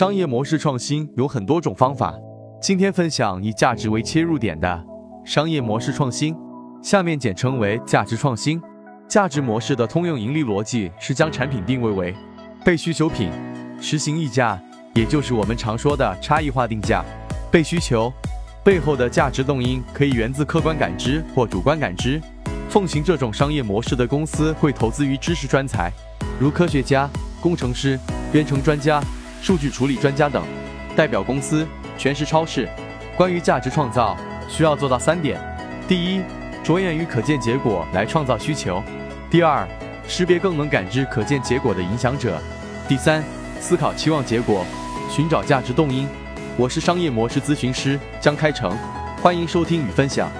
商业模式创新有很多种方法，今天分享以价值为切入点的商业模式创新，下面简称为价值创新。价值模式的通用盈利逻辑是将产品定位为被需求品，实行溢价，也就是我们常说的差异化定价。被需求背后的价值动因可以源自客观感知或主观感知。奉行这种商业模式的公司会投资于知识专才，如科学家、工程师、编程专家。数据处理专家等代表公司全食超市。关于价值创造，需要做到三点：第一，着眼于可见结果来创造需求；第二，识别更能感知可见结果的影响者；第三，思考期望结果，寻找价值动因。我是商业模式咨询师江开成，欢迎收听与分享。